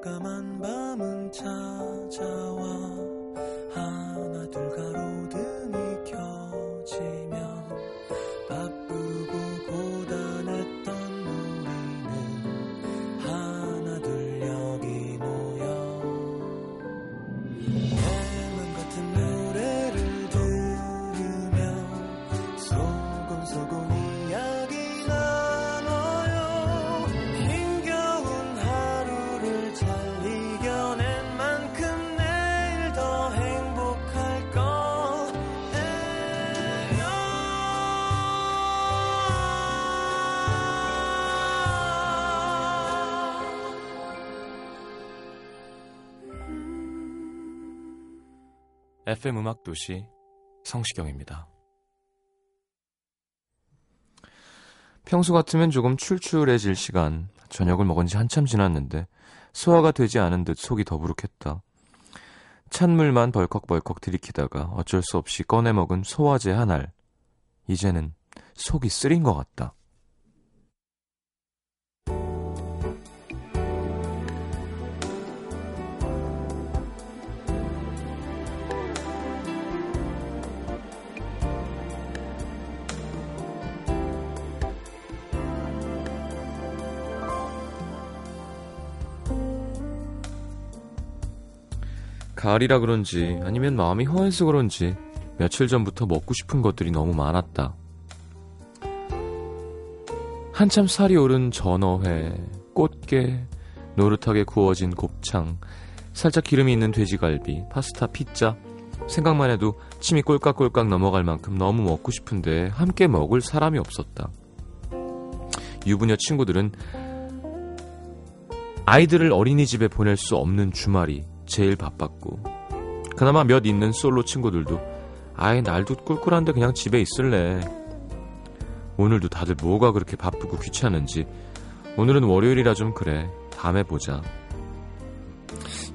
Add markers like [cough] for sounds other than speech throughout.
깜깜한 밤은 찾아와. 하나 둘가 FM 음악 도시 성시경입니다. 평소 같으면 조금 출출해질 시간, 저녁을 먹은 지 한참 지났는데 소화가 되지 않은 듯 속이 더부룩했다. 찬물만 벌컥벌컥 들이키다가 어쩔 수 없이 꺼내 먹은 소화제 한 알. 이제는 속이 쓰린 것 같다. 가을이라 그런지 아니면 마음이 허해서 그런지 며칠 전부터 먹고 싶은 것들이 너무 많았다. 한참 살이 오른 전어회, 꽃게, 노릇하게 구워진 곱창, 살짝 기름이 있는 돼지갈비, 파스타, 피자. 생각만 해도 침이 꼴깍꼴깍 넘어갈 만큼 너무 먹고 싶은데 함께 먹을 사람이 없었다. 유부녀 친구들은 아이들을 어린이집에 보낼 수 없는 주말이 제일 바빴고 그나마 몇 있는 솔로 친구들도 아예 날도 꿀꿀한데 그냥 집에 있을래. 오늘도 다들 뭐가 그렇게 바쁘고 귀찮은지. 오늘은 월요일이라 좀 그래. 다음에 보자.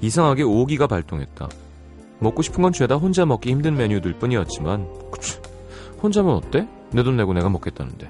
이상하게 오기가 발동했다. 먹고 싶은 건 죄다 혼자 먹기 힘든 메뉴들 뿐이었지만 그치, 혼자면 어때? 내 돈 내고 내가 먹겠다는데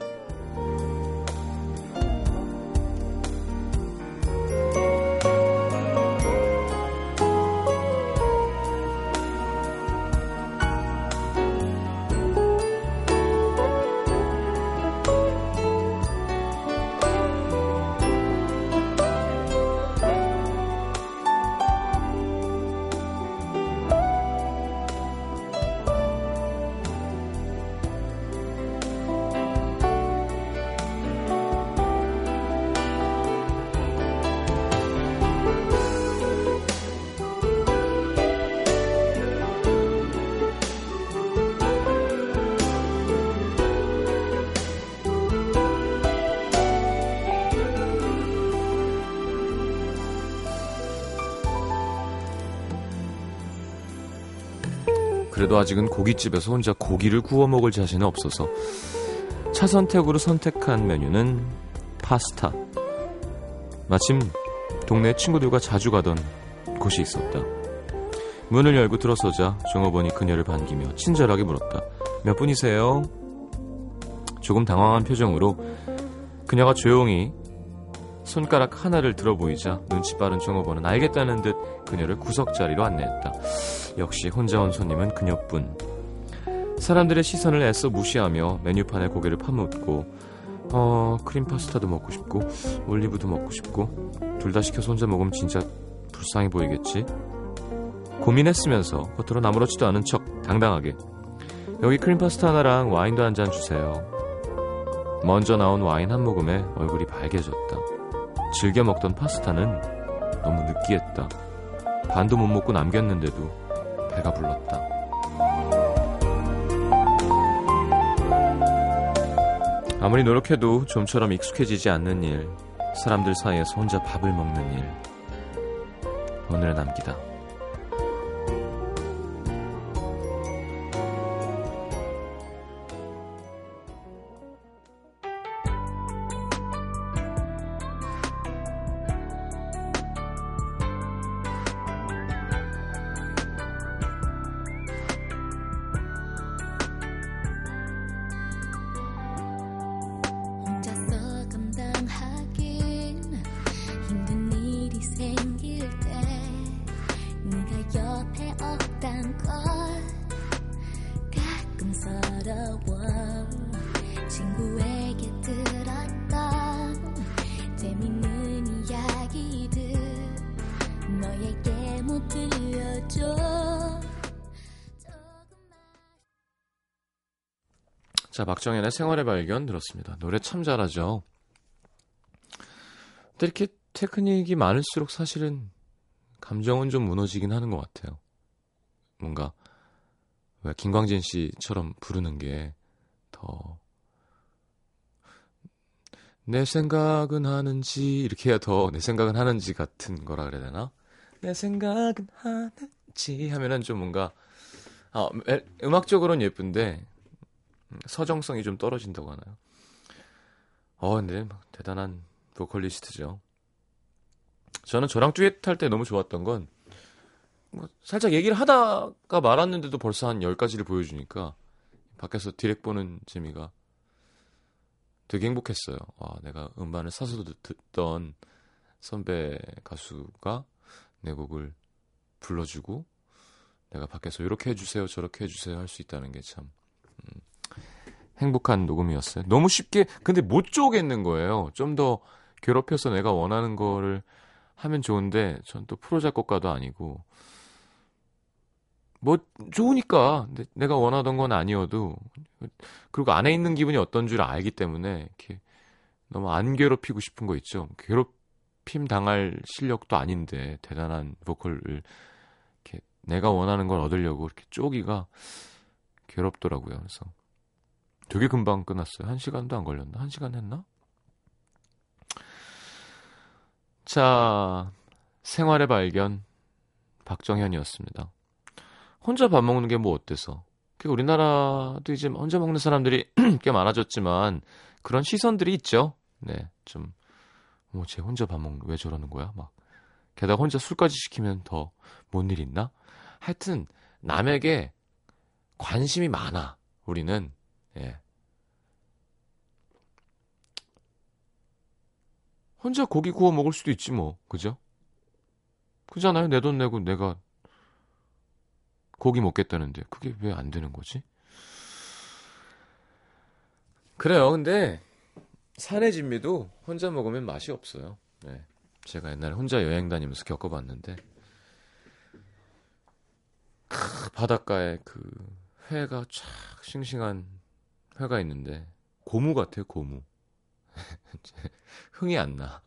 그래도 아직은 고깃집에서 혼자 고기를 구워 먹을 자신은 없어서 차 선택으로 선택한 메뉴는 파스타. 마침 동네 친구들과 자주 가던 곳이 있었다. 문을 열고 들어서자 종업원이 그녀를 반기며 친절하게 물었다. 몇 분이세요? 조금 당황한 표정으로 그녀가 조용히 손가락 하나를 들어 보이자 눈치 빠른 종업원은 알겠다는 듯 그녀를 구석자리로 안내했다. 역시 혼자 온 손님은 그녀뿐. 사람들의 시선을 애써 무시하며 메뉴판에 고개를 파묻고 어 크림 파스타도 먹고 싶고 올리브도 먹고 싶고 둘 다 시켜서 혼자 먹으면 진짜 불쌍해 보이겠지? 고민했으면서 겉으로 아무렇지도 않은 척 당당하게 여기 크림 파스타 하나랑 와인도 한 잔 주세요. 먼저 나온 와인 한 모금에 얼굴이 밝아졌다. 즐겨 먹던 파스타는 너무 느끼했다. 반도 못 먹고 남겼는데도 배가 불렀다. 아무리 노력해도 좀처럼 익숙해지지 않는 일, 사람들 사이에서 혼자 밥을 먹는 일. 오늘의 남기다. 생활의 발견 들었습니다. 노래 참 잘하죠. 근데 이렇게 테크닉이 많을수록 사실은 감정은 좀 무너지긴 하는 것 같아요. 뭔가 왜 김광진 씨처럼 부르는 게 더 내 생각은 하는지 이렇게 해야 더 내 생각은 하는지 같은 거라 그래야 되나? 내 생각은 하는지 하면은 좀 뭔가 아, 음악적으로는 예쁜데 서정성이 좀 떨어진다고 하나요? 어, 근데 대단한 보컬리스트죠. 저는 저랑 듀엣 할 때 너무 좋았던 건, 뭐 살짝 얘기를 하다가 말았는데도 벌써 한 10가지를 보여주니까, 밖에서 디렉 보는 재미가 되게 행복했어요. 아, 내가 음반을 사서 듣던 선배 가수가 내 곡을 불러주고, 내가 밖에서 이렇게 해주세요, 저렇게 해주세요 할 수 있다는 게 참, 음, 행복한 녹음이었어요. 너무 쉽게, 근데 못 쪼겠는 거예요. 좀 더 괴롭혀서 내가 원하는 거를 하면 좋은데, 전 또 프로 작곡가도 아니고, 뭐, 좋으니까, 내가 원하던 건 아니어도, 그리고 안에 있는 기분이 어떤 줄 알기 때문에, 이렇게 너무 안 괴롭히고 싶은 거 있죠. 괴롭힘 당할 실력도 아닌데, 대단한 보컬을, 이렇게 내가 원하는 걸 얻으려고 이렇게 쪼기가 괴롭더라고요. 그래서. 되게 금방 끝났어요. 한 시간도 안 걸렸나? 한 시간 했나? 자, 생활의 발견 박정현이었습니다. 혼자 밥 먹는 게 뭐 어때서? 그 우리나라도 이제 혼자 먹는 사람들이 [clears throat] 꽤 많아졌지만 그런 시선들이 있죠. 네, 좀 뭐 쟤 혼자 밥 먹는 왜 저러는 거야? 막 게다가 혼자 술까지 시키면 더 뭔 일 있나? 하여튼 남에게 관심이 많아. 우리는 예. 혼자 고기 구워 먹을 수도 있지 뭐. 그죠? 그잖아요. 내 돈 내고 내가 고기 먹겠다는데 그게 왜 안 되는 거지? 그래요. 근데 산의 진미도 혼자 먹으면 맛이 없어요. 네. 제가 옛날에 혼자 여행 다니면서 겪어봤는데 크, 바닷가에 그 회가 쫙 싱싱한 회가 있는데. 고무 같아요 고무. [laughs] 흥이 안 나.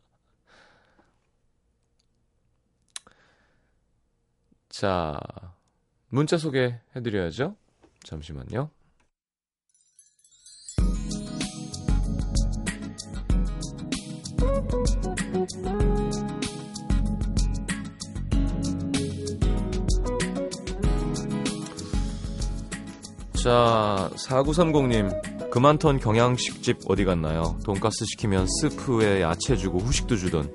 자 문자 소개해드려야죠. 잠시만요 자, 4930님, 그만턴 경양식집 어디 갔나요? 돈가스 시키면 스프에 야채 주고 후식도 주던,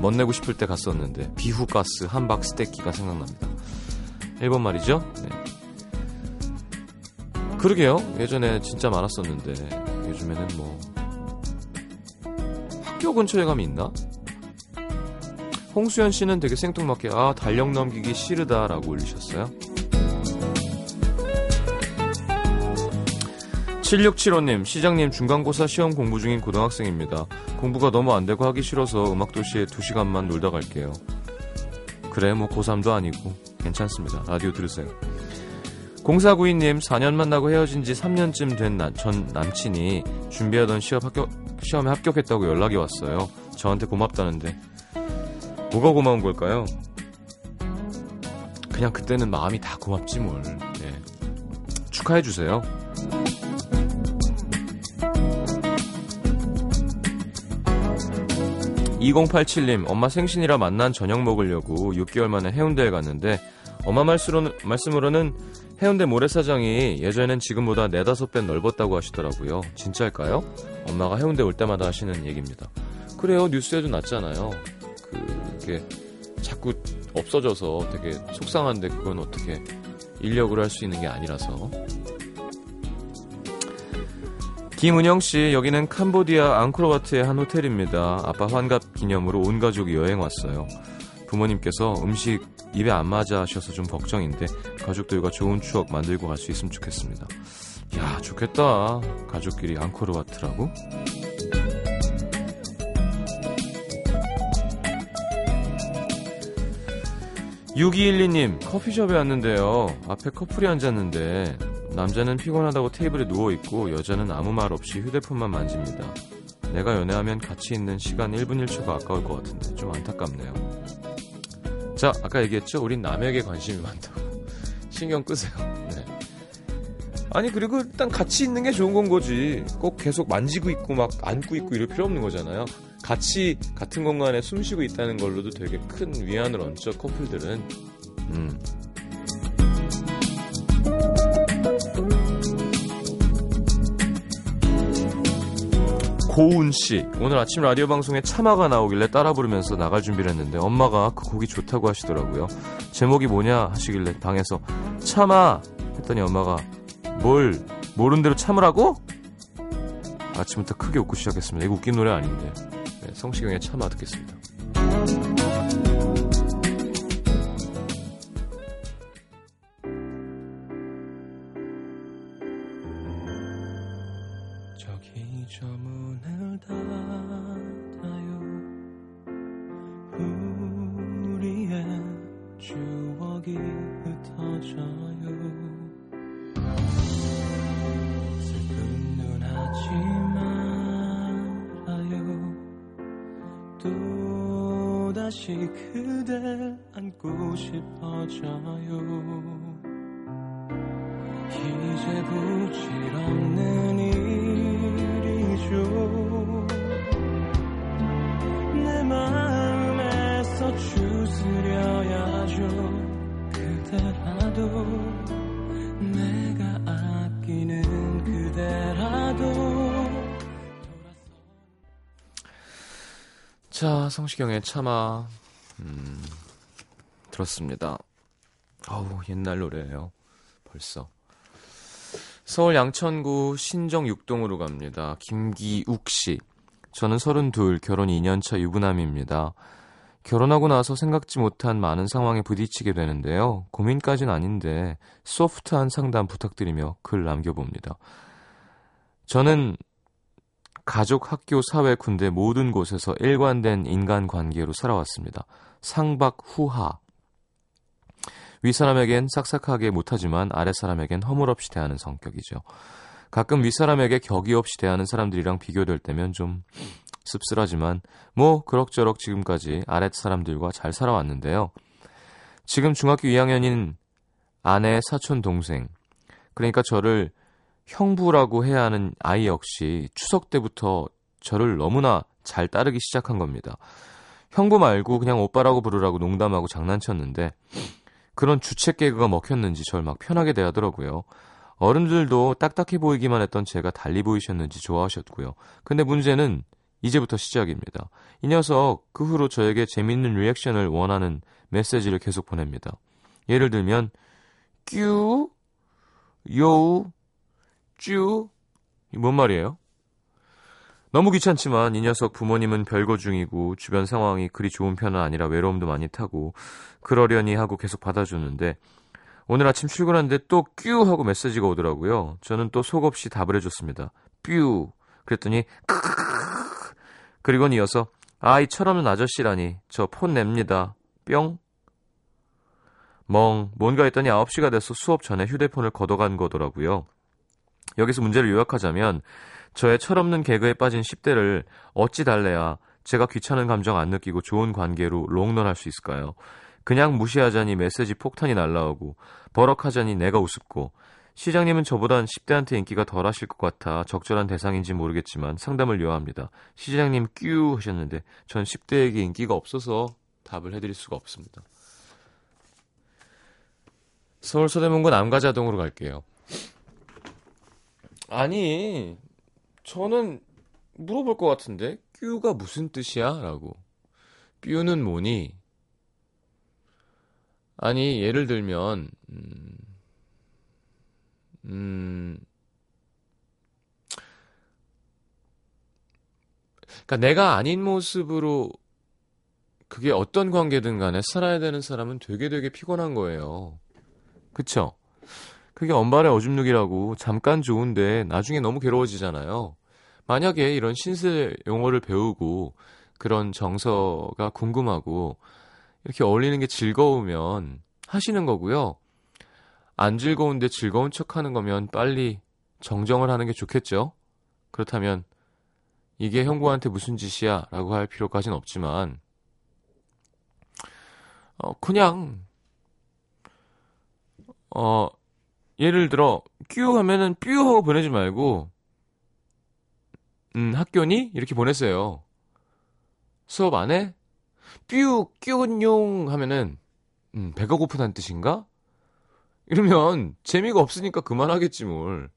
멋내고 싶을 때 갔었는데, 비후가스 한박 스테키가 생각납니다. 일본 말이죠? 네. 그러게요. 예전에 진짜 많았었는데, 요즘에는 뭐, 학교 근처에 가면 있나? 홍수연 씨는 되게 생뚱맞게, 아, 달력 넘기기 싫으다라고 올리셨어요. 7675님, 시장님 중간고사 시험 공부 중인 고등학생입니다. 공부가 너무 안 되고 하기 싫어서 음악도시에 2시간만 놀다 갈게요. 그래, 뭐 고3도 아니고 괜찮습니다. 라디오 들으세요. 0492님, 4년 만나고 헤어진 지 3년쯤 된 전 남친이 준비하던 시험 합격, 시험에 합격했다고 연락이 왔어요. 저한테 고맙다는데. 뭐가 고마운 걸까요? 그냥 그때는 마음이 다 고맙지 뭘. 네. 축하해주세요. 2087님, 엄마 생신이라 만난 저녁 먹으려고 6개월 만에 해운대에 갔는데, 엄마 말씀으로는, 말씀으로는 해운대 모래사장이 예전엔 지금보다 4, 5배 넓었다고 하시더라고요. 진짜일까요? 엄마가 해운대 올 때마다 하시는 얘기입니다. 그래요, 뉴스에도 났잖아요. 그게 자꾸 없어져서 되게 속상한데 그건 어떻게 인력으로 할 수 있는 게 아니라서. 김은영 씨, 여기는 캄보디아 앙코르와트의 한 호텔입니다. 아빠 환갑 기념으로 온 가족이 여행 왔어요. 부모님께서 음식 입에 안 맞아 하셔서 좀 걱정인데 가족들과 좋은 추억 만들고 갈 수 있으면 좋겠습니다. 야, 좋겠다. 가족끼리 앙코르와트라고? (6212님) 커피숍에 왔는데요 앞에 커플이 앉았는데 남자는 피곤하다고 테이블에 누워있고 여자는 아무 말 없이 휴대폰만 만집니다. 내가 연애하면 같이 있는 시간 1분 1초가 아까울 것 같은데 좀 안타깝네요. 자, 아까 얘기했죠? 우린 남에게 관심이 많다고. [laughs] 신경 끄세요. 네. 아니, 그리고 일단 같이 있는 게 좋은 건 거지. 꼭 계속 만지고 있고 막 안고 있고 이럴 필요 없는 거잖아요. 같이 같은 공간에 숨 쉬고 있다는 걸로도 되게 큰 위안을 얹죠, 커플들은. 음. 고운 씨 오늘 아침 라디오 방송에 참아가 나오길래 따라 부르면서 나갈 준비를 했는데 엄마가 그 곡이 좋다고 하시더라고요. 제목이 뭐냐 하시길래 방에서 참아 했더니 엄마가 뭘 모른 대로 참으라고? 아침부터 크게 웃고 시작했습니다. 이거 웃긴 노래 아닌데. 네, 성시경의 참아 듣겠습니다. 추스려야죠 그대라도 내가 아끼는 그대라도 자, 성시경의 참아 음, 들었습니다. 아우 옛날 노래예요. 벌써. 서울 양천구 신정 6동으로 갑니다. 김기욱 씨. 저는 32, 결혼 2년차 유부남입니다. 결혼하고 나서 생각지 못한 많은 상황에 부딪히게 되는데요. 고민까지는 아닌데 소프트한 상담 부탁드리며 글 남겨봅니다. 저는 가족, 학교, 사회, 군대 모든 곳에서 일관된 인간관계로 살아왔습니다. 상박 후하. 윗사람에겐 싹싹하게 못하지만 아랫사람에겐 허물없이 대하는 성격이죠. 가끔 윗사람에게 격이 없이 대하는 사람들이랑 비교될 때면 좀 씁쓸하지만 뭐 그럭저럭 지금까지 아랫 사람들과 잘 살아왔는데요. 지금 중학교 2학년인 아내의 사촌 동생 그러니까 저를 형부라고 해야 하는 아이 역시 추석 때부터 저를 너무나 잘 따르기 시작한 겁니다. 형부 말고 그냥 오빠라고 부르라고 농담하고 장난쳤는데 그런 주책 개그가 먹혔는지 절 막 편하게 대하더라고요. 어른들도 딱딱해 보이기만 했던 제가 달리 보이셨는지 좋아하셨고요. 근데 문제는 이제부터 시작입니다. 이 녀석 그 후로 저에게 재밌는 리액션을 원하는 메시지를 계속 보냅니다. 예를 들면 뀨, 요우, 쭈, 뭔 말이에요? 너무 귀찮지만 이 녀석 부모님은 별거 중이고 주변 상황이 그리 좋은 편은 아니라 외로움도 많이 타고 그러려니 하고 계속 받아주는데 오늘 아침 출근하는데 또뀨 하고 메시지가 오더라고요. 저는 또 속없이 답을 해줬습니다. 뀨 그랬더니 크크크크 그리고는 이어서 아이 철없는 아저씨라니 저 폰 냅니다. 뿅 멍 뭔가 했더니 9시가 돼서 수업 전에 휴대폰을 걷어간 거더라고요. 여기서 문제를 요약하자면 저의 철없는 개그에 빠진 10대를 어찌 달래야 제가 귀찮은 감정 안 느끼고 좋은 관계로 롱런할 수 있을까요? 그냥 무시하자니 메시지 폭탄이 날라오고 버럭하자니 내가 우습고 시장님은 저보단 10대한테 인기가 덜 하실 것 같아 적절한 대상인지 모르겠지만 상담을 요합니다. 시장님 뀨 하셨는데 전 10대에게 인기가 없어서 답을 해드릴 수가 없습니다. 서울 서대문구 남가자동으로 갈게요. 아니 저는 물어볼 것 같은데 뀨가 무슨 뜻이야? 라고 뀨는 뭐니? 아니 예를 들면 음, 음 그러니까 내가 아닌 모습으로 그게 어떤 관계든 간에 살아야 되는 사람은 되게 되게 피곤한 거예요. 그쵸? 그게 엄발의 어줍룩이라고 잠깐 좋은데 나중에 너무 괴로워지잖아요. 만약에 이런 신세 용어를 배우고 그런 정서가 궁금하고 이렇게 어울리는 게 즐거우면 하시는 거고요. 안 즐거운데 즐거운 척 하는 거면 빨리 정정을 하는 게 좋겠죠? 그렇다면 이게 형부한테 무슨 짓이야? 라고 할 필요까지는 없지만, 어, 그냥, 어, 예를 들어, 뀨 하면은 뾰 하고 보내지 말고, 음, 학교니? 이렇게 보냈어요. 수업 안 해? 뾰, 뀨은용 하면은, 음, 배가 고프다는 뜻인가? 이러면 재미가 없으니까 그만하겠지 뭘.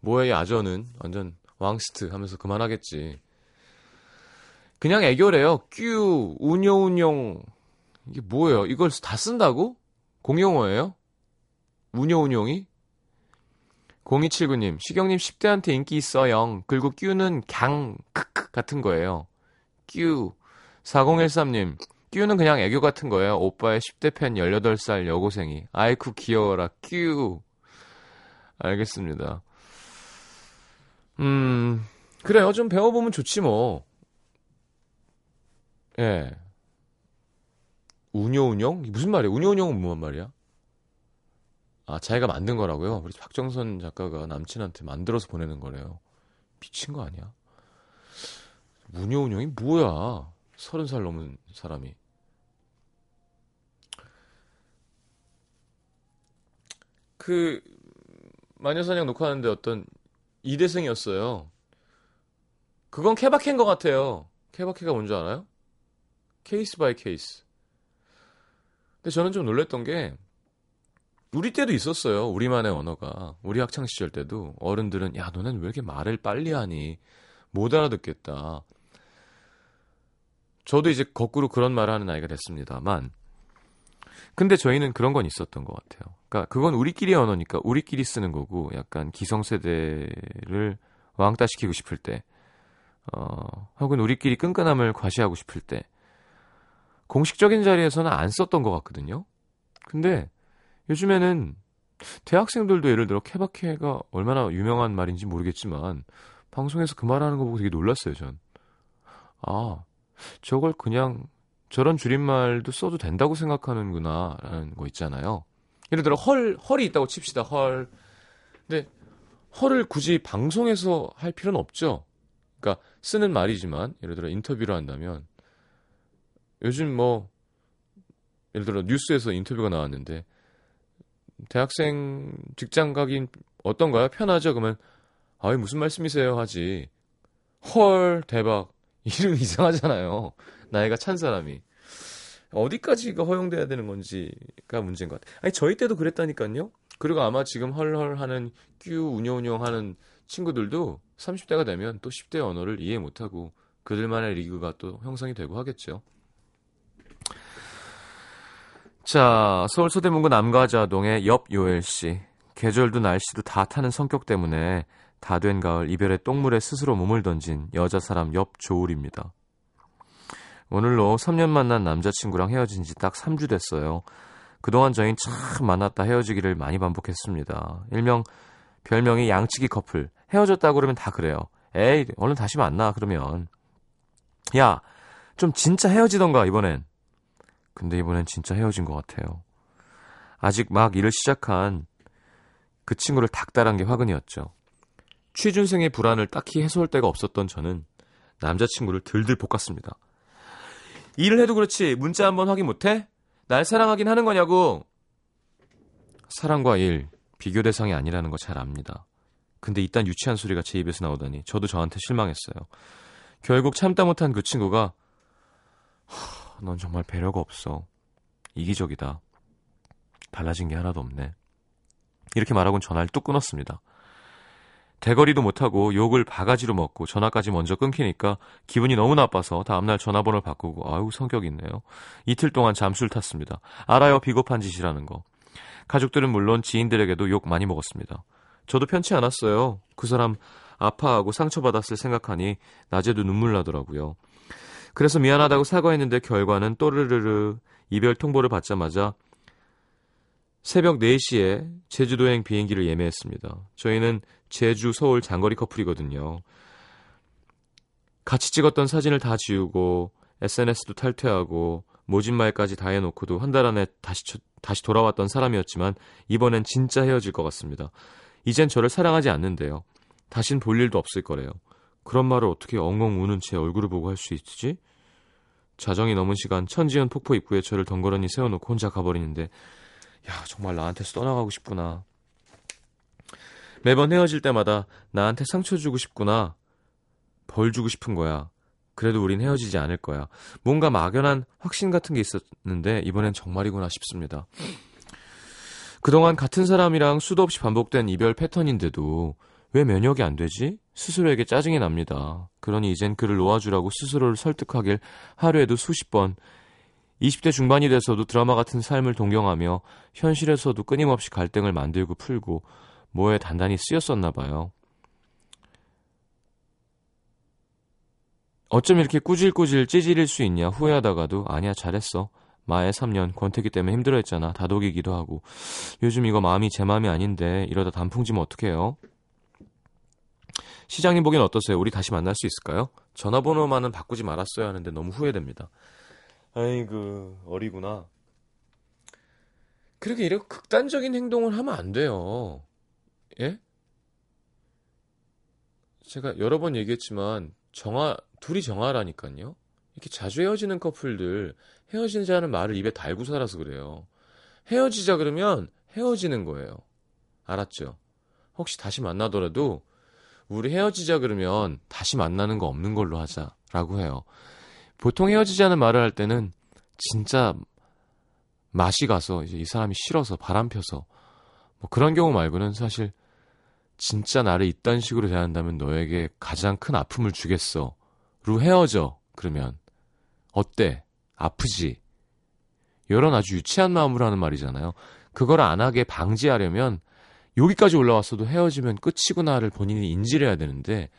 뭐야 이 아저는 완전 왕스트 하면서 그만하겠지. 그냥 애교래요. 뀨, 운용운용. 이게 뭐예요? 이걸 다 쓴다고? 공용어예요? 운용운용이? 0279님, 시경님 10대한테 인기 있어요. 그리고 뀨는 강, 크크 같은 거예요. 뀨. 4013님, 뀨는 그냥 애교 같은 거예요. 오빠의 10대 팬 18살 여고생이. 아이쿠 귀여워라. 뀨. 알겠습니다. 음, 그래요. 좀 배워보면 좋지 뭐. 예. 운요운용? 무슨 말이야? 운요운용은 무슨 말이야? 아, 자기가 만든 거라고요? 우리 박정선 작가가 남친한테 만들어서 보내는 거래요. 미친 거 아니야? 운요운용이 뭐야? 서른 살 넘은 사람이. 그, 마녀사냥 녹화하는데 어떤 이대생이었어요. 그건 케바케인 것 같아요. 케바케가 뭔지 알아요? case by case. 근데 저는 좀 놀랬던 게 우리 때도 있었어요. 우리만의 언어가. 우리 학창 시절 때도 어른들은 야 너넨 왜 이렇게 말을 빨리 하니? 못 알아듣겠다. 저도 이제 거꾸로 그런 말을 하는 나이가 됐습니다만 근데 저희는 그런 건 있었던 것 같아요. 그러니까 그건 우리끼리 언어니까 우리끼리 쓰는 거고 약간 기성세대를 왕따시키고 싶을 때 어, 혹은 우리끼리 끈끈함을 과시하고 싶을 때 공식적인 자리에서는 안 썼던 것 같거든요. 근데 요즘에는 대학생들도 예를 들어 케바케가 얼마나 유명한 말인지 모르겠지만 방송에서 그 말하는 거 보고 되게 놀랐어요, 전. 아, 저걸 그냥 저런 줄임말도 써도 된다고 생각하는구나라는 거 있잖아요. 예를 들어 헐 헐이 있다고 칩시다. 헐. 근데 헐을 굳이 방송에서 할 필요는 없죠. 그러니까 쓰는 말이지만 예를 들어 인터뷰를 한다면 요즘 뭐 예를 들어 뉴스에서 인터뷰가 나왔는데 대학생 직장 가긴 어떤가요? 편하죠? 그러면 아이 무슨 말씀이세요? 하지. 헐 대박. 이름 이상하잖아요. 나이가 찬 사람이. 어디까지가 허용돼야 되는 건지가 문제인 것 같아요. 아니, 저희 때도 그랬다니까요. 그리고 아마 지금 헐헐 하는 뀨 운영운영 하는 친구들도 30대가 되면 또 10대 언어를 이해 못하고 그들만의 리그가 또 형성이 되고 하겠죠. 자, 서울 서대문구 남가자동의 옆 요엘 씨. 계절도 날씨도 다 타는 성격 때문에 다 된 가을 이별의 똥물에 스스로 몸을 던진 여자 사람 옆 조울입니다. 오늘로 3년 만난 남자친구랑 헤어진 지 딱 3주 됐어요. 그동안 저희는 참 만났다 헤어지기를 많이 반복했습니다. 일명 별명이 양치기 커플. 헤어졌다고 그러면 다 그래요. 에이, 얼른 다시 만나, 그러면. 야, 좀 진짜 헤어지던가, 이번엔. 근데 이번엔 진짜 헤어진 것 같아요. 아직 막 일을 시작한 그 친구를 닥달한 게 화근이었죠. 취준생의 불안을 딱히 해소할 데가 없었던 저는 남자친구를 들들 볶았습니다. 일을 해도 그렇지 문자 한번 확인 못해? 날 사랑하긴 하는 거냐고. 사랑과 일 비교 대상이 아니라는 거 잘 압니다. 근데 이딴 유치한 소리가 제 입에서 나오다니 저도 저한테 실망했어요. 결국 참다 못한 그 친구가 넌 정말 배려가 없어. 이기적이다. 달라진 게 하나도 없네. 이렇게 말하곤 전화를 뚝 끊었습니다. 대거리도 못하고 욕을 바가지로 먹고 전화까지 먼저 끊기니까 기분이 너무 나빠서 다음날 전화번호를 바꾸고 아유 성격 있네요. 이틀 동안 잠수를 탔습니다. 알아요 비겁한 짓이라는 거. 가족들은 물론 지인들에게도 욕 많이 먹었습니다. 저도 편치 않았어요. 그 사람 아파하고 상처받았을 생각하니 낮에도 눈물 나더라고요. 그래서 미안하다고 사과했는데 결과는 또르르르 이별 통보를 받자마자 새벽 4시에 제주도행 비행기를 예매했습니다. 저희는 제주, 서울 장거리 커플이거든요. 같이 찍었던 사진을 다 지우고 SNS도 탈퇴하고 모진 말까지 다 해놓고도 한 달 안에 다시, 다시 돌아왔던 사람이었지만 이번엔 진짜 헤어질 것 같습니다. 이젠 저를 사랑하지 않는데요. 다신 볼 일도 없을 거래요. 그런 말을 어떻게 엉엉 우는 채 얼굴을 보고 할 수 있지? 자정이 넘은 시간 천지연 폭포 입구에 저를 덩그러니 세워놓고 혼자 가버리는데 야 정말 나한테서 떠나가고 싶구나. 매번 헤어질 때마다 나한테 상처 주고 싶구나. 벌 주고 싶은 거야. 그래도 우린 헤어지지 않을 거야. 뭔가 막연한 확신 같은 게 있었는데 이번엔 정말이구나 싶습니다. 그동안 같은 사람이랑 수도 없이 반복된 이별 패턴인데도 왜 면역이 안 되지? 스스로에게 짜증이 납니다. 그러니 이젠 그를 놓아주라고 스스로를 설득하길 하루에도 수십 번 20대 중반이 돼서도 드라마 같은 삶을 동경하며 현실에서도 끊임없이 갈등을 만들고 풀고 뭐에 단단히 쓰였었나 봐요. 어쩜 이렇게 꾸질꾸질 찌질일 수 있냐 후회하다가도 아니야 잘했어. 마의 3년 권태기 때문에 힘들어했잖아. 다독이기도 하고. 요즘 이거 마음이 제 마음이 아닌데 이러다 단풍지면 어떡해요? 시장님 보기엔 어떠세요? 우리 다시 만날 수 있을까요? 전화번호만은 바꾸지 말았어야 하는데 너무 후회됩니다. 아이고 어리구나. 그렇게 이렇게 극단적인 행동을 하면 안 돼요. 예? 제가 여러 번 얘기했지만 정화 둘이 정화라니까요. 이렇게 자주 헤어지는 커플들 헤어지자는 말을 입에 달고 살아서 그래요. 헤어지자 그러면 헤어지는 거예요. 알았죠? 혹시 다시 만나더라도 우리 헤어지자 그러면 다시 만나는 거 없는 걸로 하자라고 해요. 보통 헤어지자는 말을 할 때는 진짜 맛이 가서 이제 이 사람이 싫어서 바람 펴서 뭐 그런 경우 말고는 사실 진짜 나를 이딴 식으로 대한다면 너에게 가장 큰 아픔을 주겠어. 루 헤어져. 그러면 어때? 아프지? 이런 아주 유치한 마음으로 하는 말이잖아요. 그걸 안 하게 방지하려면 여기까지 올라왔어도 헤어지면 끝이구나를 본인이 인지를 해야 되는데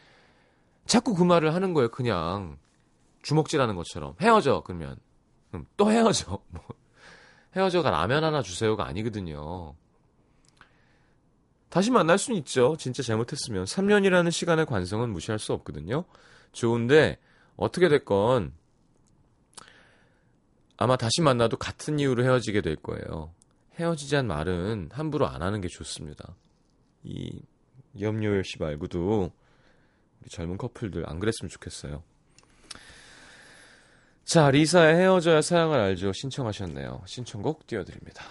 자꾸 그 말을 하는 거예요. 그냥 주먹질하는 것처럼 헤어져 그러면 그럼 또 헤어져. [laughs] 뭐 헤어져가 라면 하나 주세요가 아니거든요. 다시 만날 수는 있죠. 진짜 잘못했으면 3년이라는 시간의 관성은 무시할 수 없거든요. 좋은데 어떻게 됐건 아마 다시 만나도 같은 이유로 헤어지게 될 거예요. 헤어지자는 말은 함부로 안 하는 게 좋습니다. 이 염려열 씨 말고도 우리 젊은 커플들 안 그랬으면 좋겠어요. 자, 리사의 헤어져야 사랑을 알죠. 신청하셨네요. 신청곡 띄워드립니다.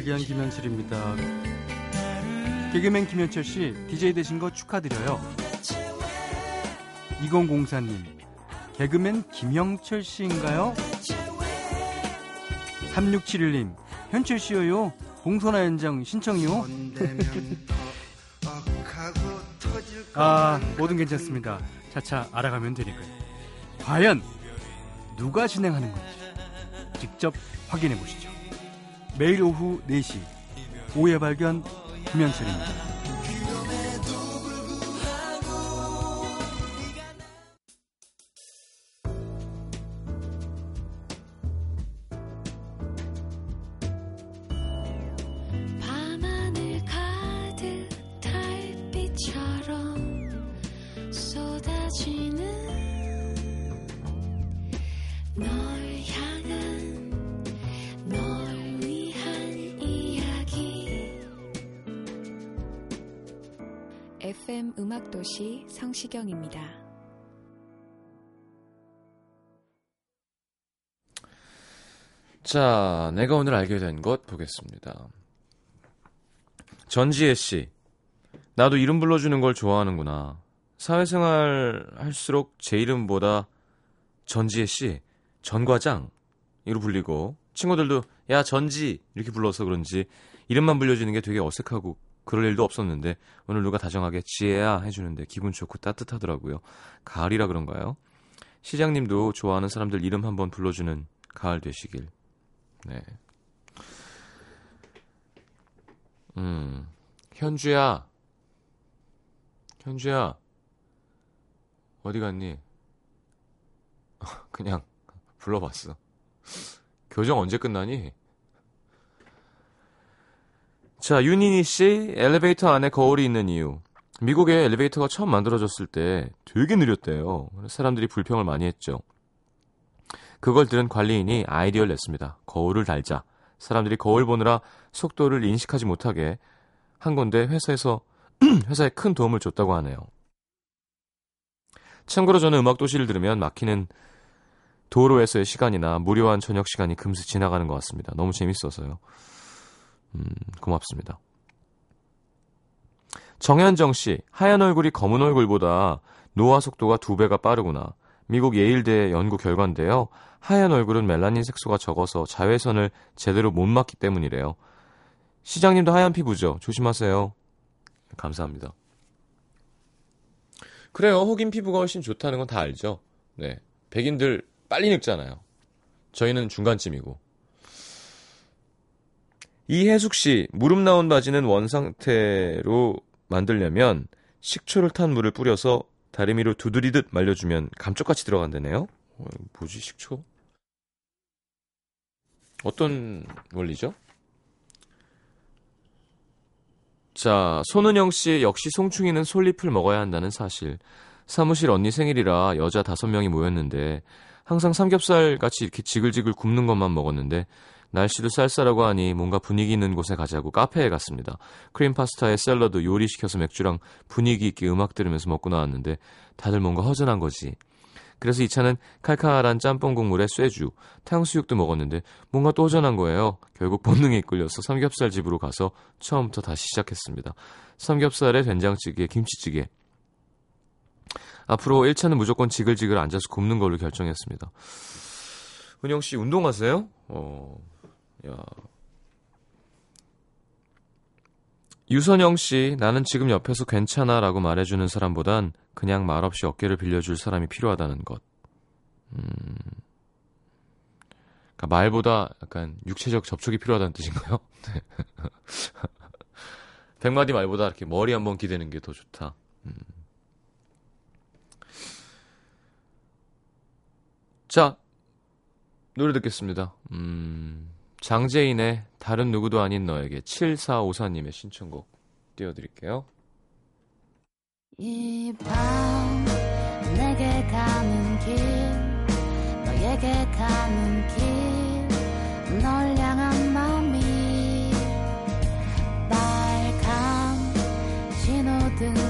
발견 김현철입니다. 개그맨 김현철 씨, DJ 되신 거 축하드려요. 2004님, 개그맨 김영철 씨인가요? 3671님, 현철 씨요. 봉선화 현장 신청이요. 아, 뭐든 괜찮습니다. 차차 알아가면 되니까요. 과연 누가 진행하는 건지 직접 확인해 보시죠. 매일 오후 4시 오해 발견 김현철입니다. 자, 내가 오늘 알게 된 것 보겠습니다. 전지혜 씨. 나도 이름 불러주는 걸 좋아하는구나. 사회생활 할수록 제 이름보다 전지혜 씨, 전과장, 이로 불리고, 친구들도, 야, 전지! 이렇게 불러서 그런지, 이름만 불려주는 게 되게 어색하고, 그럴 일도 없었는데, 오늘 누가 다정하게 지혜야 해주는데 기분 좋고 따뜻하더라고요. 가을이라 그런가요? 시장님도 좋아하는 사람들 이름 한번 불러주는 가을 되시길. 네. 음, 현주야. 현주야. 어디 갔니? [laughs] 그냥 불러봤어. 교정 언제 끝나니? 자, 윤희니 씨, 엘리베이터 안에 거울이 있는 이유. 미국에 엘리베이터가 처음 만들어졌을 때 되게 느렸대요. 사람들이 불평을 많이 했죠. 그걸 들은 관리인이 아이디어를 냈습니다. 거울을 달자. 사람들이 거울 보느라 속도를 인식하지 못하게 한 건데 회사에서 [clears throat] 회사에 큰 도움을 줬다고 하네요. 참고로 저는 음악 도시를 들으면 막히는 도로에서의 시간이나 무료한 저녁 시간이 금세 지나가는 것 같습니다. 너무 재밌어서요. 음, 고맙습니다. 정현정 씨, 하얀 얼굴이 검은 얼굴보다 노화 속도가 두 배가 빠르구나. 미국 예일대 연구 결과인데요. 하얀 얼굴은 멜라닌 색소가 적어서 자외선을 제대로 못 맞기 때문이래요. 시장님도 하얀 피부죠? 조심하세요. 감사합니다. 그래요. 흑인 피부가 훨씬 좋다는 건 다 알죠. 네. 백인들 빨리 늙잖아요. 저희는 중간쯤이고. 이혜숙 씨, 무릎 나온 바지는 원 상태로 만들려면 식초를 탄 물을 뿌려서 다리미로 두드리듯 말려주면 감쪽같이 들어간다네요. 어, 뭐지 식초? 어떤 원리죠? 자, 손은영 씨 역시 송충이는 솔잎을 먹어야 한다는 사실. 사무실 언니 생일이라 여자 다섯 명이 모였는데 항상 삼겹살 같이 이렇게 지글지글 굽는 것만 먹었는데 날씨도 쌀쌀하고 하니 뭔가 분위기 있는 곳에 가자고 카페에 갔습니다. 크림 파스타에 샐러드 요리 시켜서 맥주랑 분위기 있게 음악 들으면서 먹고 나왔는데 다들 뭔가 허전한 거지. 그래서 이 차는 칼칼한 짬뽕 국물에 쇠주, 탕수육도 먹었는데 뭔가 또 허전한 거예요. 결국 본능에 이끌려서 삼겹살 집으로 가서 처음부터 다시 시작했습니다. 삼겹살에 된장찌개, 김치찌개. 앞으로 1차는 무조건 지글지글 앉아서 굽는 걸로 결정했습니다. 은영 씨 운동하세요? 어, 야. 유선영 씨, 나는 지금 옆에서 괜찮아 라고 말해주는 사람보단 그냥 말없이 어깨를 빌려줄 사람이 필요하다는 것. 음. 그러니까 말보다 약간 육체적 접촉이 필요하다는 뜻인가요? [laughs] 네. [laughs] 백마디 말보다 이렇게 머리 한번 기대는 게 더 좋다. 음. 자, 노래 듣겠습니다. 음, 장재인의 다른 누구도 아닌 너에게 7454님의 신청곡 띄워드릴게요. 이 밤 내게 가는 길 너에게 가는 길 널 향한 마음이 빨간 신호등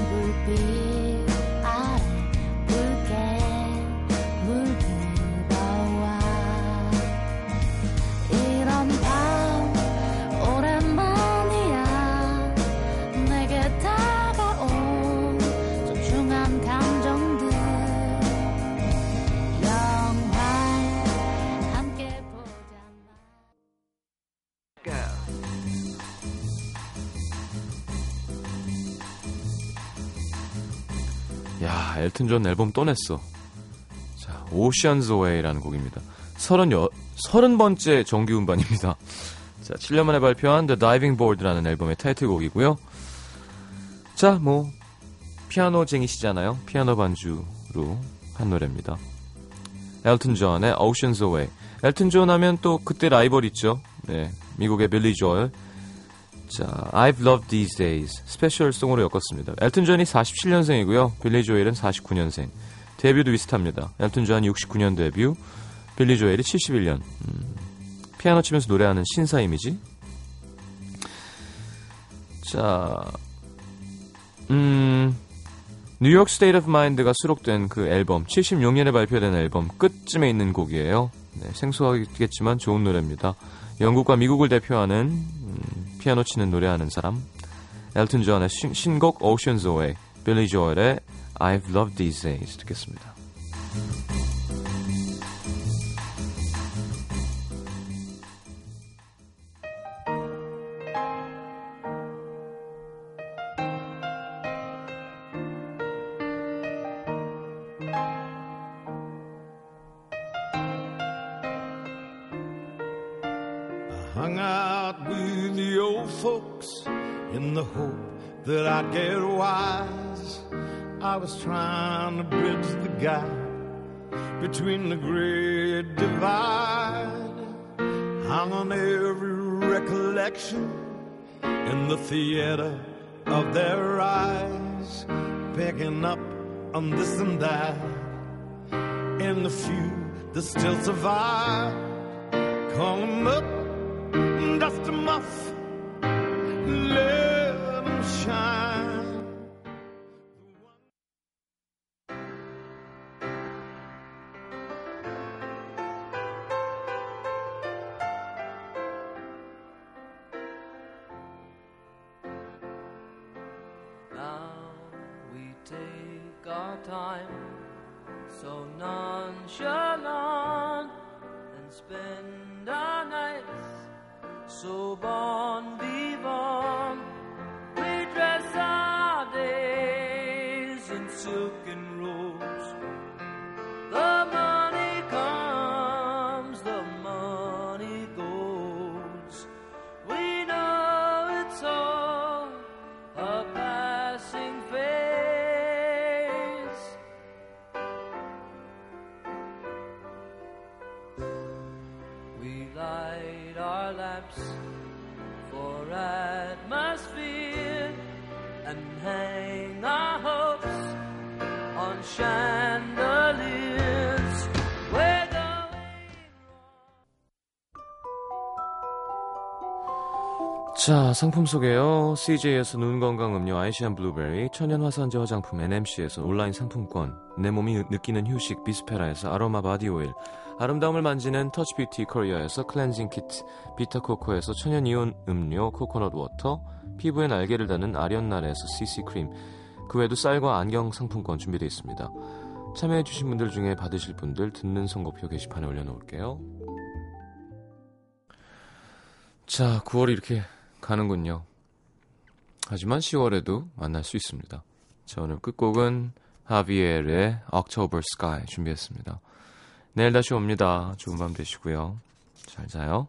엘튼 존 앨범 또 냈어. 자, Oceans Away라는 곡입니다. 서른 여, 서른 번째 정규 음반입니다. 자, 7년 만에 발표한 The Diving Board라는 앨범의 타이틀곡이고요. 자, 뭐 피아노쟁이시잖아요. 피아노 반주로 한 노래입니다. 엘튼 존의 Oceans Away. 엘튼 존 하면 또 그때 라이벌 있죠. 네, 미국의 빌리 조엘. 자, I've Loved These Days special song으로 엮었습니다. 엘튼 존이 47년생이고요. 빌리 조엘은 49년생. 데뷔도 비슷합니다. 엘튼 존이 69년 데뷔, 빌리 조엘이 71년. 음, 피아노 치면서 노래하는 신사 이미지. 자, 음, New York State of Mind가 수록된 그 앨범, 76년에 발표된 앨범 끝쯤에 있는 곡이에요. 네, 생소하겠지만 좋은 노래입니다. 영국과 미국을 대표하는 음, 피아노 치는 노래하는 사람, 엘튼 존의 신, 신곡 Oceans Away, 빌리 조엘의 I've Loved These Days 듣겠습니다. Between the great divide. Hung on every recollection in the theater of their eyes, picking up on this and that. In the few that still survive, call 'em up dust them off, let them shine. Our lamps for atmosphere and hang our hopes on chandeliers. 자, 상품 소개요. CJ에서 눈 건강 음료 아이시안 블루베리, 천연 화산재 화장품 NMC에서 온라인 상품권, 내 몸이 느끼는 휴식 비스페라에서 아로마 바디 오일, 아름다움을 만지는 터치 뷰티 코리아에서 클렌징 키트, 비타 코코에서 천연 이온 음료 코코넛 워터, 피부에 날개를 다는 아련날에서 CC 크림, 그 외에도 쌀과 안경 상품권 준비되어 있습니다. 참여해주신 분들 중에 받으실 분들 듣는 선곡표 게시판에 올려놓을게요. 자, 9월이 이렇게 가는군요. 하지만 10월에도 만날 수 있습니다. 자, 오늘 끝곡은 하비엘의 October Sky 준비했습니다. 내일 다시 옵니다. 좋은 밤 되시고요. 잘 자요.